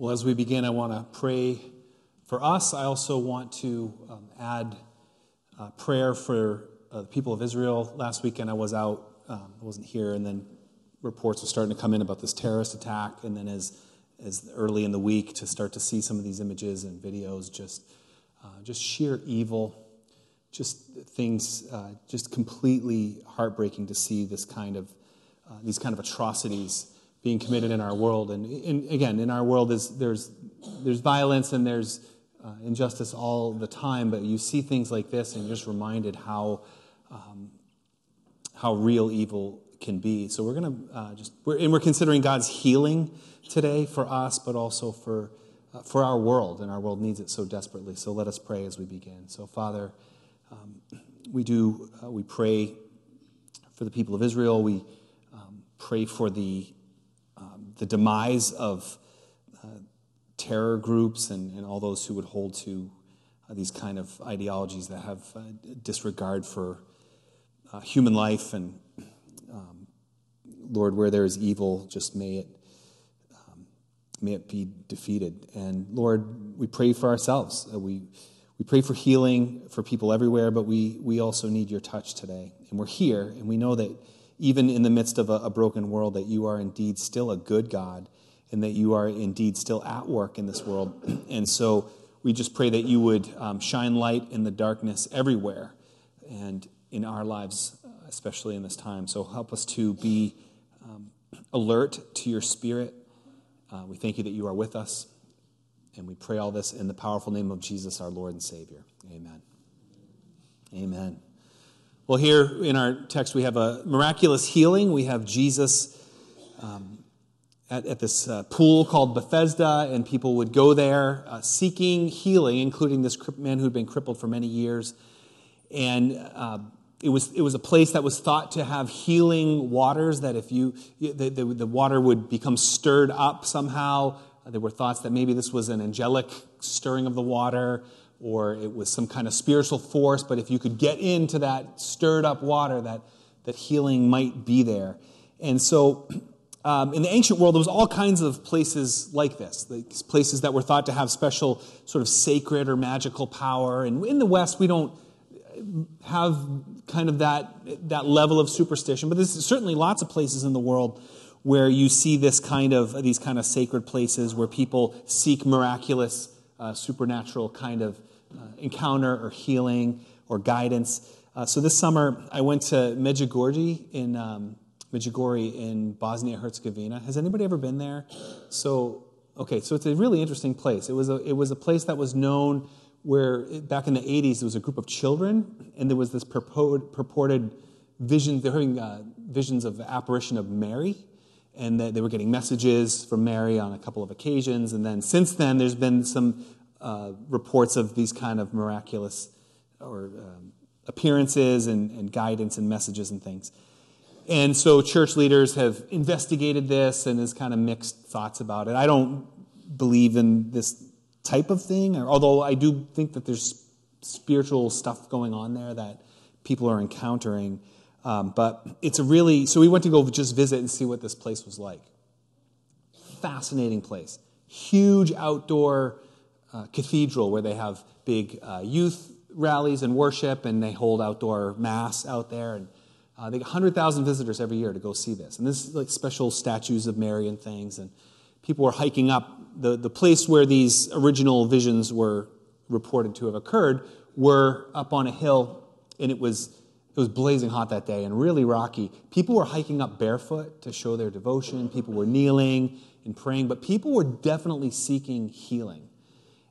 Well, as we begin, I want to pray for us. I also want to um, add uh, prayer for uh, the people of Israel. Last weekend, I was out, um, I wasn't here, and then reports were starting to come in about this terrorist attack. And then, as, as early in the week, to start to see some of these images and videos, just, uh, just sheer evil, just things, uh, just completely heartbreaking to see this kind of, uh, these kind of atrocities being committed in our world. And, again, in our world, there's, there's, there's violence and there's uh, injustice all the time, but you see things like this and you're just reminded how, um, how real evil can be. So we're going to uh, just, we're, and we're considering God's healing today for us, but also for, uh, for our world, and our world needs it so desperately. So let us pray as we begin. So, Father, um, we do, uh, we pray for the people of Israel. We um, pray for the the demise of uh, terror groups and, and all those who would hold to uh, these kind of ideologies that have uh, disregard for uh, human life. And um, Lord, where there is evil, just may it, um, may it be defeated. And Lord, we pray for ourselves. Uh, we, we pray for healing for people everywhere, but we, we also need your touch today. And we're here, and we know that even in the midst of a, a, broken world, that you are indeed still a good God and that you are indeed still at work in this world. And so we just pray that you would um, shine light in the darkness everywhere and in our lives, especially in this time. So help us to be um, alert to your spirit. Uh, we thank you that you are with us. And we pray all this in the powerful name of Jesus, our Lord and Savior. Amen. Amen. Well, here in our text, we have a miraculous healing. We have Jesus um, at, at, this uh, pool called Bethesda, and people would go there uh, seeking healing, including this man who'd been crippled for many years. And uh, it was, it was a place that was thought to have healing waters, that if you, the, the, the water would become stirred up somehow. There were thoughts that maybe this was an angelic stirring of the water or it was some kind of spiritual force, but if you could get into that stirred up water, that, that healing might be there. And so um, in the ancient world, there was all kinds of places like this, like places that were thought to have special sort of sacred or magical power. And in the West, we don't have kind of that, that level of superstition, but there's certainly lots of places in the world where you see this kind of, these kind of sacred places where people seek miraculous, uh, supernatural kind of encounter or healing or guidance. Uh, so this summer, I went to Medjugorje in um, Medjugorje in Bosnia Herzegovina. Has anybody ever been there? So okay, so it's a really interesting place. It was a it was a place that was known where back in the 80s there was a group of children and there was this purported, purported vision. They're having uh, visions of the apparition of Mary and that they were getting messages from Mary on a couple of occasions. And then since then, there's been some uh, reports of these kind of miraculous or um, appearances and, and guidance and messages and things. And so church leaders have investigated this and has kind of mixed thoughts about it. I don't believe in this type of thing, although I do think that there's spiritual stuff going on there that people are encountering. Um, but it's a really, so we went to go just visit and see what this place was like. Fascinating place. Huge outdoor uh, cathedral where they have big uh, youth rallies and worship, and they hold outdoor mass out there. And uh, they get 100,000 visitors every year to go see this. And this is like special statues of Mary and things. And people were hiking up the, the place where these original visions were reported to have occurred were up on a hill, and it was it was blazing hot that day and really rocky. People were hiking up barefoot to show their devotion. People were kneeling and praying, but people were definitely seeking healing.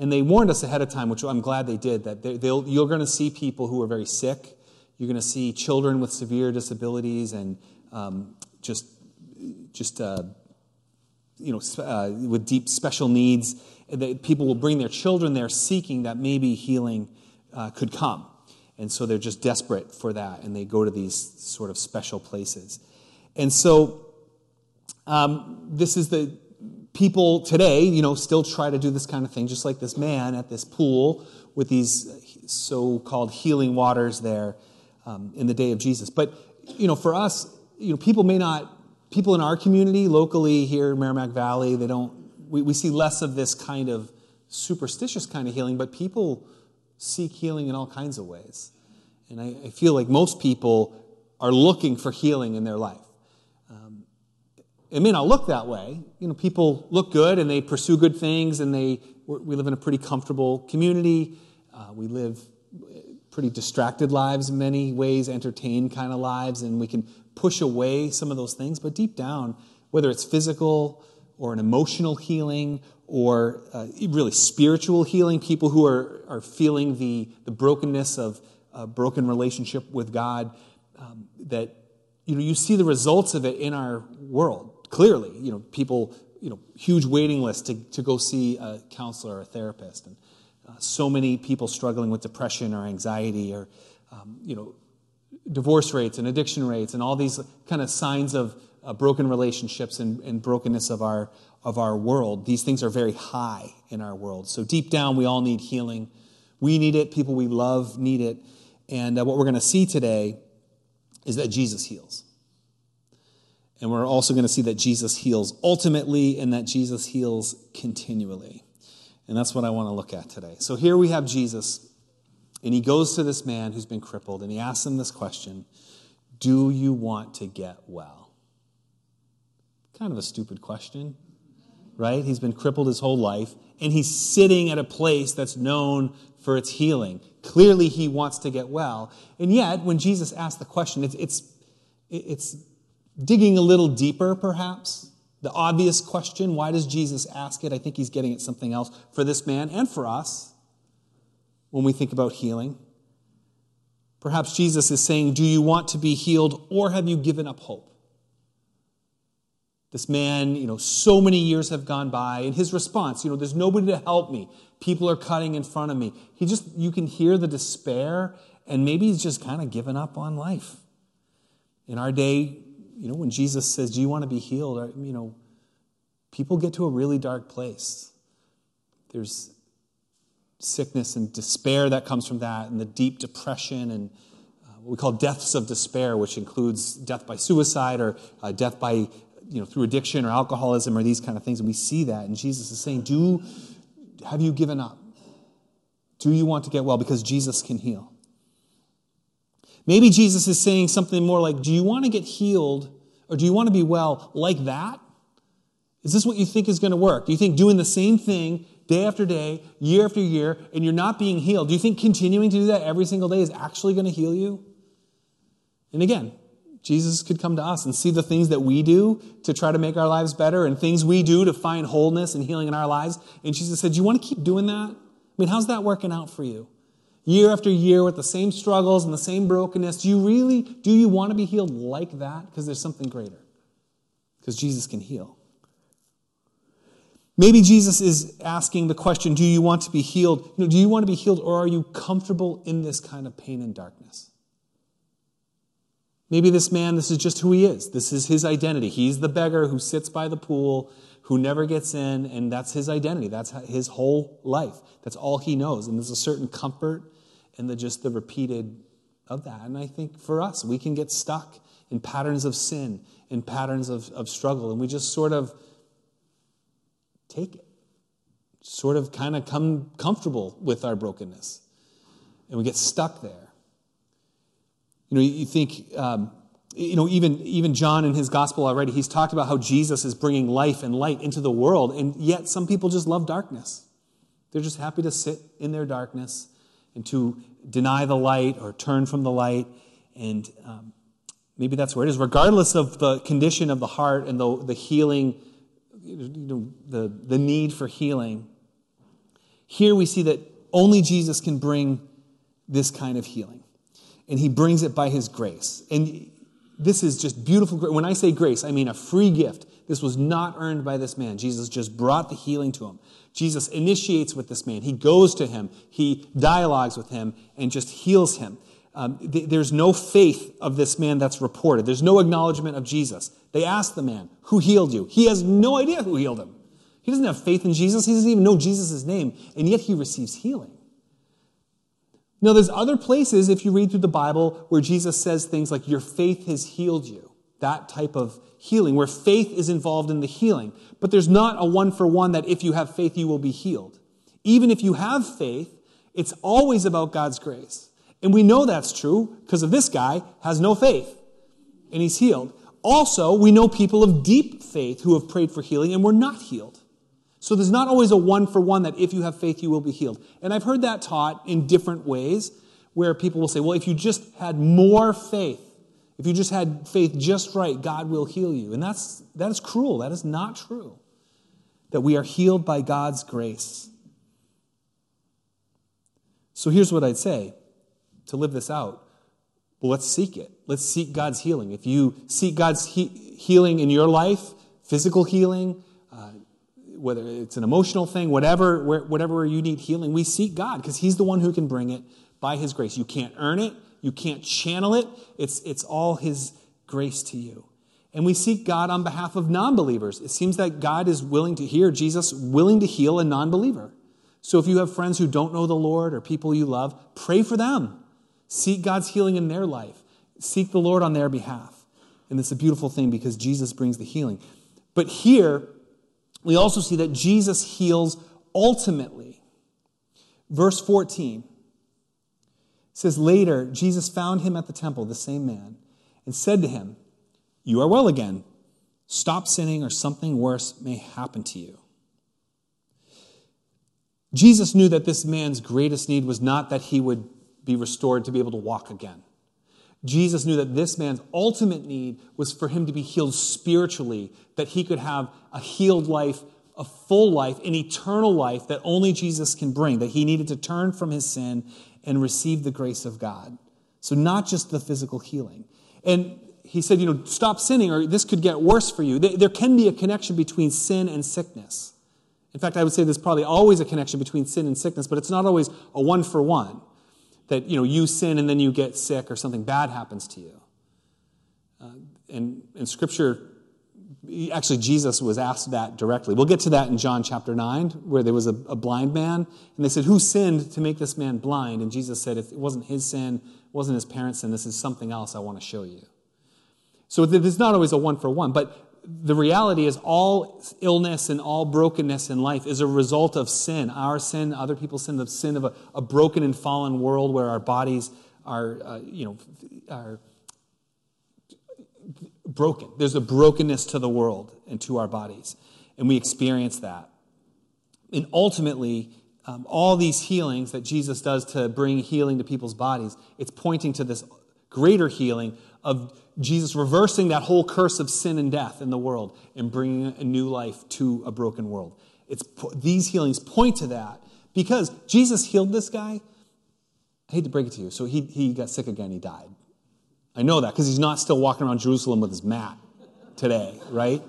And they warned us ahead of time, which I'm glad they did, that you're going to see people who are very sick. You're going to see children with severe disabilities and um, just, just uh, you know, uh, with deep special needs. That people will bring their children there seeking that maybe healing uh, could come. And so they're just desperate for that, and they go to these sort of special places. And so um, this is the people today, you know, still try to do this kind of thing, just like this man at this pool with these so-called healing waters there um, in the day of Jesus. But you know, for us, you know, people may not, people in our community locally here in Merrimack Valley, they don't we, we see less of this kind of superstitious kind of healing, but people seek healing in all kinds of ways. And I, I feel like most people are looking for healing in their life. It may not look that way. You know, people look good and they pursue good things, and they we live in a pretty comfortable community. Uh, we live pretty distracted lives in many ways, entertained kind of lives, and we can push away some of those things. But deep down, whether it's physical or an emotional healing or uh, really spiritual healing, people who are, are feeling the, the brokenness of a broken relationship with God, um, that you know you see the results of it in our world clearly. You know, people, you know, huge waiting lists to, to go see a counselor or a therapist, and uh, so many people struggling with depression or anxiety or um, you know divorce rates and addiction rates and all these kind of signs of uh, broken relationships and, and brokenness of our of our world. These things are very high in our world. So deep down, we all need healing. We need it. People we love need it. And uh, what we're going to see today is that Jesus heals. And we're also going to see that Jesus heals ultimately and that Jesus heals continually. And that's what I want to look at today. So here we have Jesus, and he goes to this man who's been crippled, and he asks him this question Do you want to get well? Kind of a stupid question, right? He's been crippled his whole life, and he's sitting at a place that's known for its healing. Clearly, he wants to get well. And yet, when Jesus asks the question, it's, it's, it's digging a little deeper, perhaps. The obvious question why does Jesus ask it? I think he's getting at something else for this man and for us when we think about healing. Perhaps Jesus is saying, Do you want to be healed or have you given up hope? This man, you know, so many years have gone by, and his response, you know, there's nobody to help me. People are cutting in front of me. He just, you can hear the despair, and maybe he's just kind of given up on life. In our day, you know, when Jesus says, Do you want to be healed? you know, people get to a really dark place. There's sickness and despair that comes from that, and the deep depression and uh, what we call deaths of despair, which includes death by suicide or uh, death by you know, through addiction or alcoholism or these kind of things. And we see that. And Jesus is saying, Do have you given up? Do you want to get well? Because Jesus can heal. Maybe Jesus is saying something more like, Do you want to get healed or do you want to be well like that? Is this what you think is going to work? Do you think doing the same thing day after day, year after year, and you're not being healed, do you think continuing to do that every single day is actually going to heal you? And again, Jesus could come to us and see the things that we do to try to make our lives better and things we do to find wholeness and healing in our lives. And Jesus said, Do you want to keep doing that? I mean, how's that working out for you? Year after year with the same struggles and the same brokenness. Do you really, do you want to be healed like that? Because there's something greater. Because Jesus can heal. Maybe Jesus is asking the question, do you want to be healed? You know, do you want to be healed or are you comfortable in this kind of pain and darkness? Maybe this man, this is just who he is. This is his identity. He's the beggar who sits by the pool, who never gets in, and that's his identity. That's his whole life. That's all he knows. And there's a certain comfort in the just the repeated of that. And I think for us, we can get stuck in patterns of sin, in patterns of, of struggle, and we just sort of take it, sort of kind of come comfortable with our brokenness. And we get stuck there. You know, you think, um, you know, even, even John in his gospel already, he's talked about how Jesus is bringing life and light into the world, and yet some people just love darkness. They're just happy to sit in their darkness and to deny the light or turn from the light. And um, maybe that's where it is. Regardless of the condition of the heart and the, the healing, you know, the, the need for healing, here we see that only Jesus can bring this kind of healing and he brings it by his grace. And this is just beautiful. When I say grace, I mean a free gift. This was not earned by this man. Jesus just brought the healing to him. Jesus initiates with this man. He goes to him, he dialogues with him, and just heals him. Um, th- there's no faith of this man that's reported. There's no acknowledgement of Jesus. They ask the man, Who healed you? He has no idea who healed him. He doesn't have faith in Jesus. He doesn't even know Jesus' name, and yet he receives healing. Now, there's other places, if you read through the Bible, where Jesus says things like, Your faith has healed you. That type of healing where faith is involved in the healing. But there's not a one for one that if you have faith, you will be healed. Even if you have faith, it's always about God's grace. And we know that's true because of this guy has no faith and he's healed. Also, we know people of deep faith who have prayed for healing and were not healed. So there's not always a one for one that if you have faith, you will be healed. And I've heard that taught in different ways where people will say, well, if you just had more faith, if you just had faith just right, God will heal you. And that's, that is cruel. That is not true. That we are healed by God's grace. So here's what I'd say to live this out. Well, let's seek it. Let's seek God's healing. If you seek God's he- healing in your life, physical healing, uh, whether it's an emotional thing, whatever, whatever you need healing, we seek God because He's the one who can bring it by His grace. You can't earn it, you can't channel it. It's, it's all His grace to you. And we seek God on behalf of non believers. It seems that God is willing to hear, Jesus willing to heal a non believer. So if you have friends who don't know the Lord or people you love, pray for them. Seek God's healing in their life. Seek the Lord on their behalf. And it's a beautiful thing because Jesus brings the healing. But here, we also see that Jesus heals ultimately. Verse 14 says, Later, Jesus found him at the temple, the same man, and said to him, You are well again. Stop sinning, or something worse may happen to you. Jesus knew that this man's greatest need was not that he would be restored to be able to walk again. Jesus knew that this man's ultimate need was for him to be healed spiritually, that he could have a healed life, a full life, an eternal life that only Jesus can bring, that he needed to turn from his sin and receive the grace of God. So, not just the physical healing. And he said, you know, stop sinning or this could get worse for you. There can be a connection between sin and sickness. In fact, I would say there's probably always a connection between sin and sickness, but it's not always a one for one. That, you know, you sin and then you get sick or something bad happens to you. Uh, and, in Scripture, actually, Jesus was asked that directly. We'll get to that in John chapter 9, where there was a, a blind man, and they said, Who sinned to make this man blind? And Jesus said, It wasn't his sin, it wasn't his parents' sin, this is something else I want to show you. So there's not always a one for one, but the reality is all illness and all brokenness in life is a result of sin. Our sin, other people's sin, the sin of a, a broken and fallen world where our bodies are, uh, you know, are broken. There's a brokenness to the world and to our bodies. And we experience that. And ultimately, um, all these healings that Jesus does to bring healing to people's bodies, it's pointing to this greater healing of Jesus reversing that whole curse of sin and death in the world and bringing a new life to a broken world. It's, these healings point to that because Jesus healed this guy. I hate to break it to you. So he, he got sick again, he died. I know that because he's not still walking around Jerusalem with his mat today, right?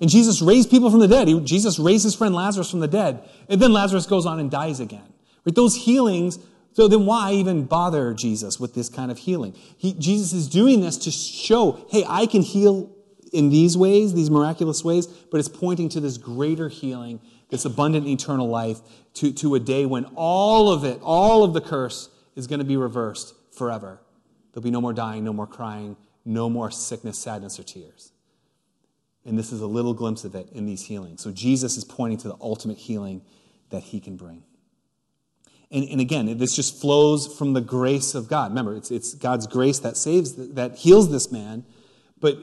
And Jesus raised people from the dead. He, Jesus raised his friend Lazarus from the dead. And then Lazarus goes on and dies again. Right? Those healings so then why even bother Jesus with this kind of healing? He, Jesus is doing this to show, hey, I can heal in these ways, these miraculous ways, but it's pointing to this greater healing, this abundant eternal life, to, to a day when all of it, all of the curse is going to be reversed forever. There'll be no more dying, no more crying, no more sickness, sadness, or tears. And this is a little glimpse of it in these healings. So Jesus is pointing to the ultimate healing that he can bring. And, and again, this just flows from the grace of God. Remember, it's, it's God's grace that saves, that heals this man. But,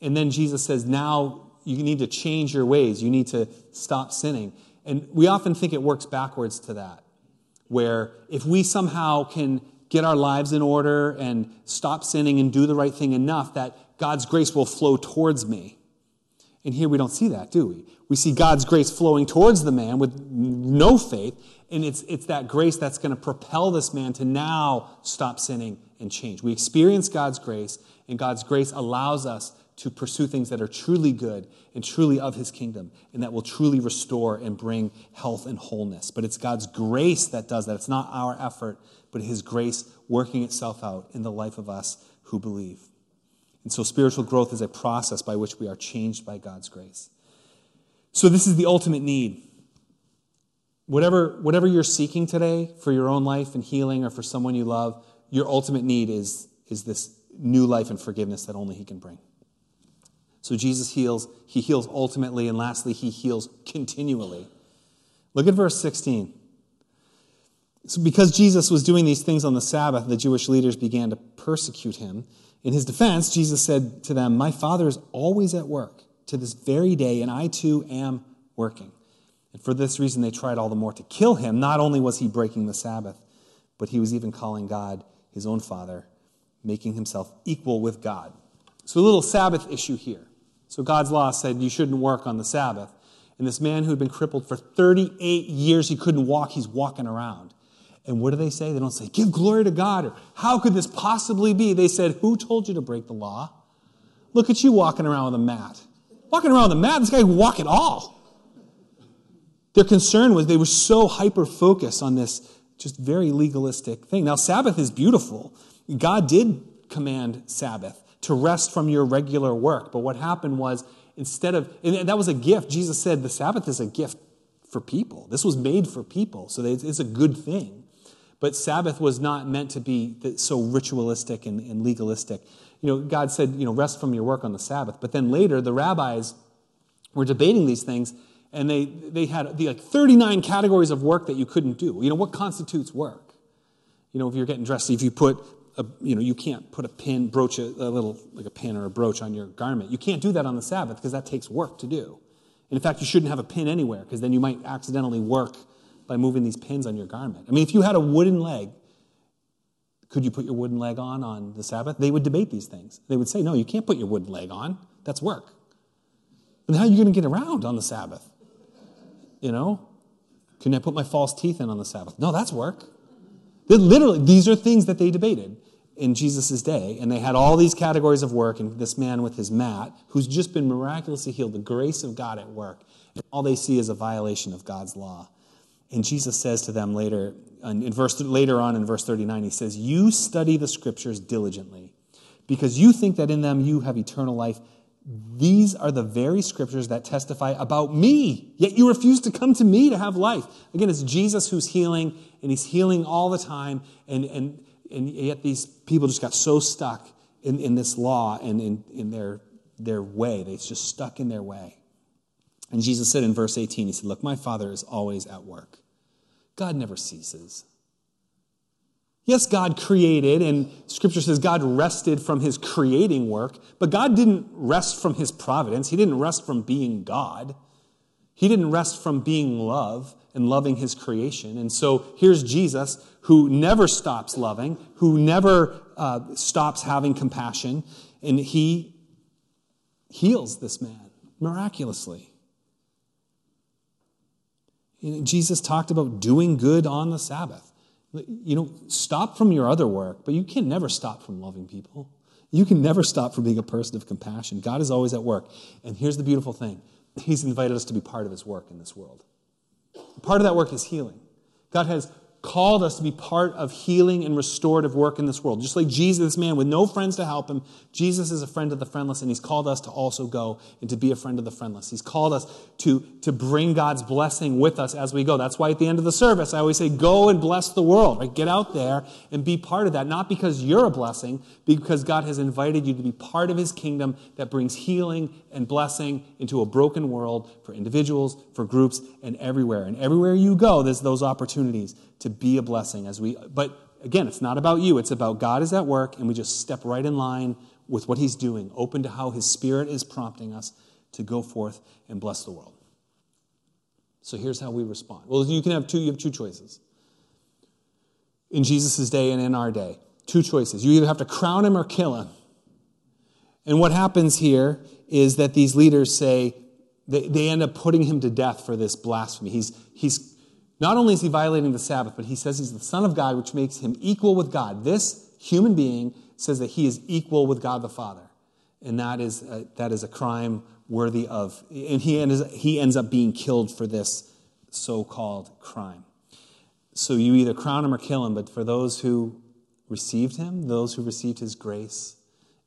and then Jesus says, now you need to change your ways. You need to stop sinning. And we often think it works backwards to that, where if we somehow can get our lives in order and stop sinning and do the right thing enough, that God's grace will flow towards me. And here we don't see that, do we? We see God's grace flowing towards the man with no faith, and it's, it's that grace that's going to propel this man to now stop sinning and change. We experience God's grace, and God's grace allows us to pursue things that are truly good and truly of his kingdom, and that will truly restore and bring health and wholeness. But it's God's grace that does that. It's not our effort, but his grace working itself out in the life of us who believe. And so spiritual growth is a process by which we are changed by God's grace. So this is the ultimate need whatever, whatever you're seeking today for your own life and healing or for someone you love, your ultimate need is, is this new life and forgiveness that only He can bring. So Jesus heals, he heals ultimately, and lastly, he heals continually. Look at verse 16. So because Jesus was doing these things on the Sabbath, the Jewish leaders began to persecute him. In his defense, Jesus said to them, My Father is always at work to this very day, and I too am working. And for this reason, they tried all the more to kill him. Not only was he breaking the Sabbath, but he was even calling God his own Father, making himself equal with God. So, a little Sabbath issue here. So, God's law said you shouldn't work on the Sabbath. And this man who had been crippled for 38 years, he couldn't walk, he's walking around. And what do they say? They don't say, Give glory to God, or how could this possibly be? They said, Who told you to break the law? Look at you walking around with a mat. Walking around with a mat, this guy can walk at all. Their concern was they were so hyper focused on this just very legalistic thing. Now, Sabbath is beautiful. God did command Sabbath to rest from your regular work. But what happened was, instead of, and that was a gift, Jesus said the Sabbath is a gift for people. This was made for people, so it's a good thing. But Sabbath was not meant to be so ritualistic and, and legalistic. You know, God said, you know, rest from your work on the Sabbath. But then later, the rabbis were debating these things, and they, they had the, like 39 categories of work that you couldn't do. You know, what constitutes work? You know, if you're getting dressed, if you put a, you know, you can't put a pin, brooch, a, a little, like a pin or a brooch on your garment. You can't do that on the Sabbath because that takes work to do. And in fact, you shouldn't have a pin anywhere because then you might accidentally work by moving these pins on your garment. I mean, if you had a wooden leg, could you put your wooden leg on on the Sabbath? They would debate these things. They would say, no, you can't put your wooden leg on. That's work. And how are you going to get around on the Sabbath? You know? Can I put my false teeth in on the Sabbath? No, that's work. They're literally, these are things that they debated in Jesus' day. And they had all these categories of work, and this man with his mat, who's just been miraculously healed, the grace of God at work. And all they see is a violation of God's law. And Jesus says to them later, in verse, later on in verse 39, he says, You study the scriptures diligently because you think that in them you have eternal life. These are the very scriptures that testify about me, yet you refuse to come to me to have life. Again, it's Jesus who's healing, and he's healing all the time, and, and, and yet these people just got so stuck in, in this law and in, in their, their way. They just stuck in their way. And Jesus said in verse 18, He said, Look, my Father is always at work God never ceases. Yes, God created, and Scripture says God rested from his creating work, but God didn't rest from his providence. He didn't rest from being God. He didn't rest from being love and loving his creation. And so here's Jesus, who never stops loving, who never uh, stops having compassion, and he heals this man miraculously. Jesus talked about doing good on the Sabbath. You know, stop from your other work, but you can never stop from loving people. You can never stop from being a person of compassion. God is always at work. And here's the beautiful thing He's invited us to be part of His work in this world. Part of that work is healing. God has called us to be part of healing and restorative work in this world. Just like Jesus, this man with no friends to help him, Jesus is a friend of the friendless, and he's called us to also go and to be a friend of the friendless. He's called us to, to bring God's blessing with us as we go. That's why at the end of the service, I always say, go and bless the world. Right? Get out there and be part of that. Not because you're a blessing, because God has invited you to be part of his kingdom that brings healing and blessing into a broken world for individuals, for groups, and everywhere. And everywhere you go, there's those opportunities to be a blessing as we but again it's not about you. It's about god is at work and we just step right in line with what he's doing open to how his spirit is prompting us to go forth and bless the world. So here's how we respond. Well you can have two you have two choices. In jesus' day and in our day two choices. You either have to crown him or kill him. And what happens here is that these leaders say they, they end up putting him to death for this blasphemy. He's, he's not only is he violating the Sabbath, but he says he's the Son of God, which makes him equal with God. This human being says that he is equal with God the Father. And that is a, that is a crime worthy of, and he ends, he ends up being killed for this so called crime. So you either crown him or kill him, but for those who received him, those who received his grace,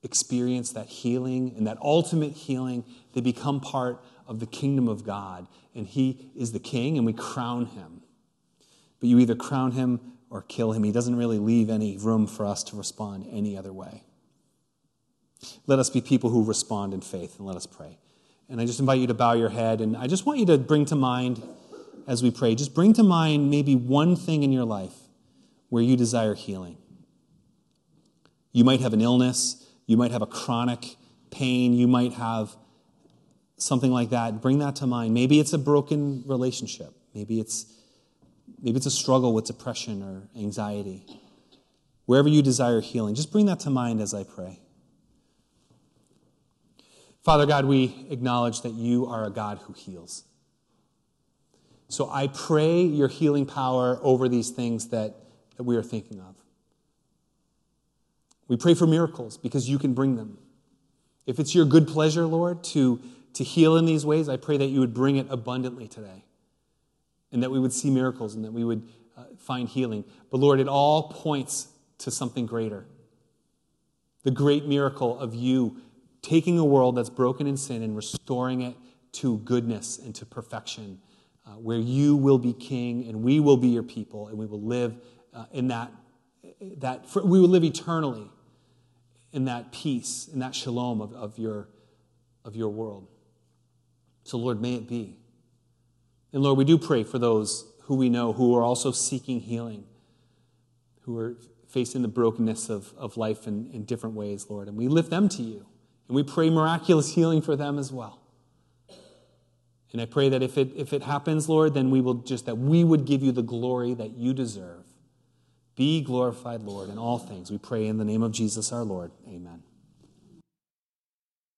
experience that healing and that ultimate healing, they become part of the kingdom of God. And he is the king, and we crown him. But you either crown him or kill him. He doesn't really leave any room for us to respond any other way. Let us be people who respond in faith, and let us pray. And I just invite you to bow your head, and I just want you to bring to mind as we pray, just bring to mind maybe one thing in your life where you desire healing. You might have an illness, you might have a chronic pain, you might have something like that. Bring that to mind. Maybe it's a broken relationship. Maybe it's maybe it's a struggle with depression or anxiety. Wherever you desire healing, just bring that to mind as I pray. Father God, we acknowledge that you are a God who heals. So I pray your healing power over these things that, that we are thinking of. We pray for miracles because you can bring them. If it's your good pleasure, Lord, to, to heal in these ways, I pray that you would bring it abundantly today and that we would see miracles and that we would uh, find healing. But Lord, it all points to something greater the great miracle of you taking a world that's broken in sin and restoring it to goodness and to perfection uh, where you will be king and we will be your people and we will live uh, in that, that for, we will live eternally in that peace, in that shalom of, of, your, of your world. So, Lord, may it be. And Lord, we do pray for those who we know who are also seeking healing, who are facing the brokenness of, of life in, in different ways, Lord. And we lift them to you. And we pray miraculous healing for them as well. And I pray that if it, if it happens, Lord, then we will just, that we would give you the glory that you deserve. Be glorified, Lord, in all things. We pray in the name of Jesus our Lord. Amen.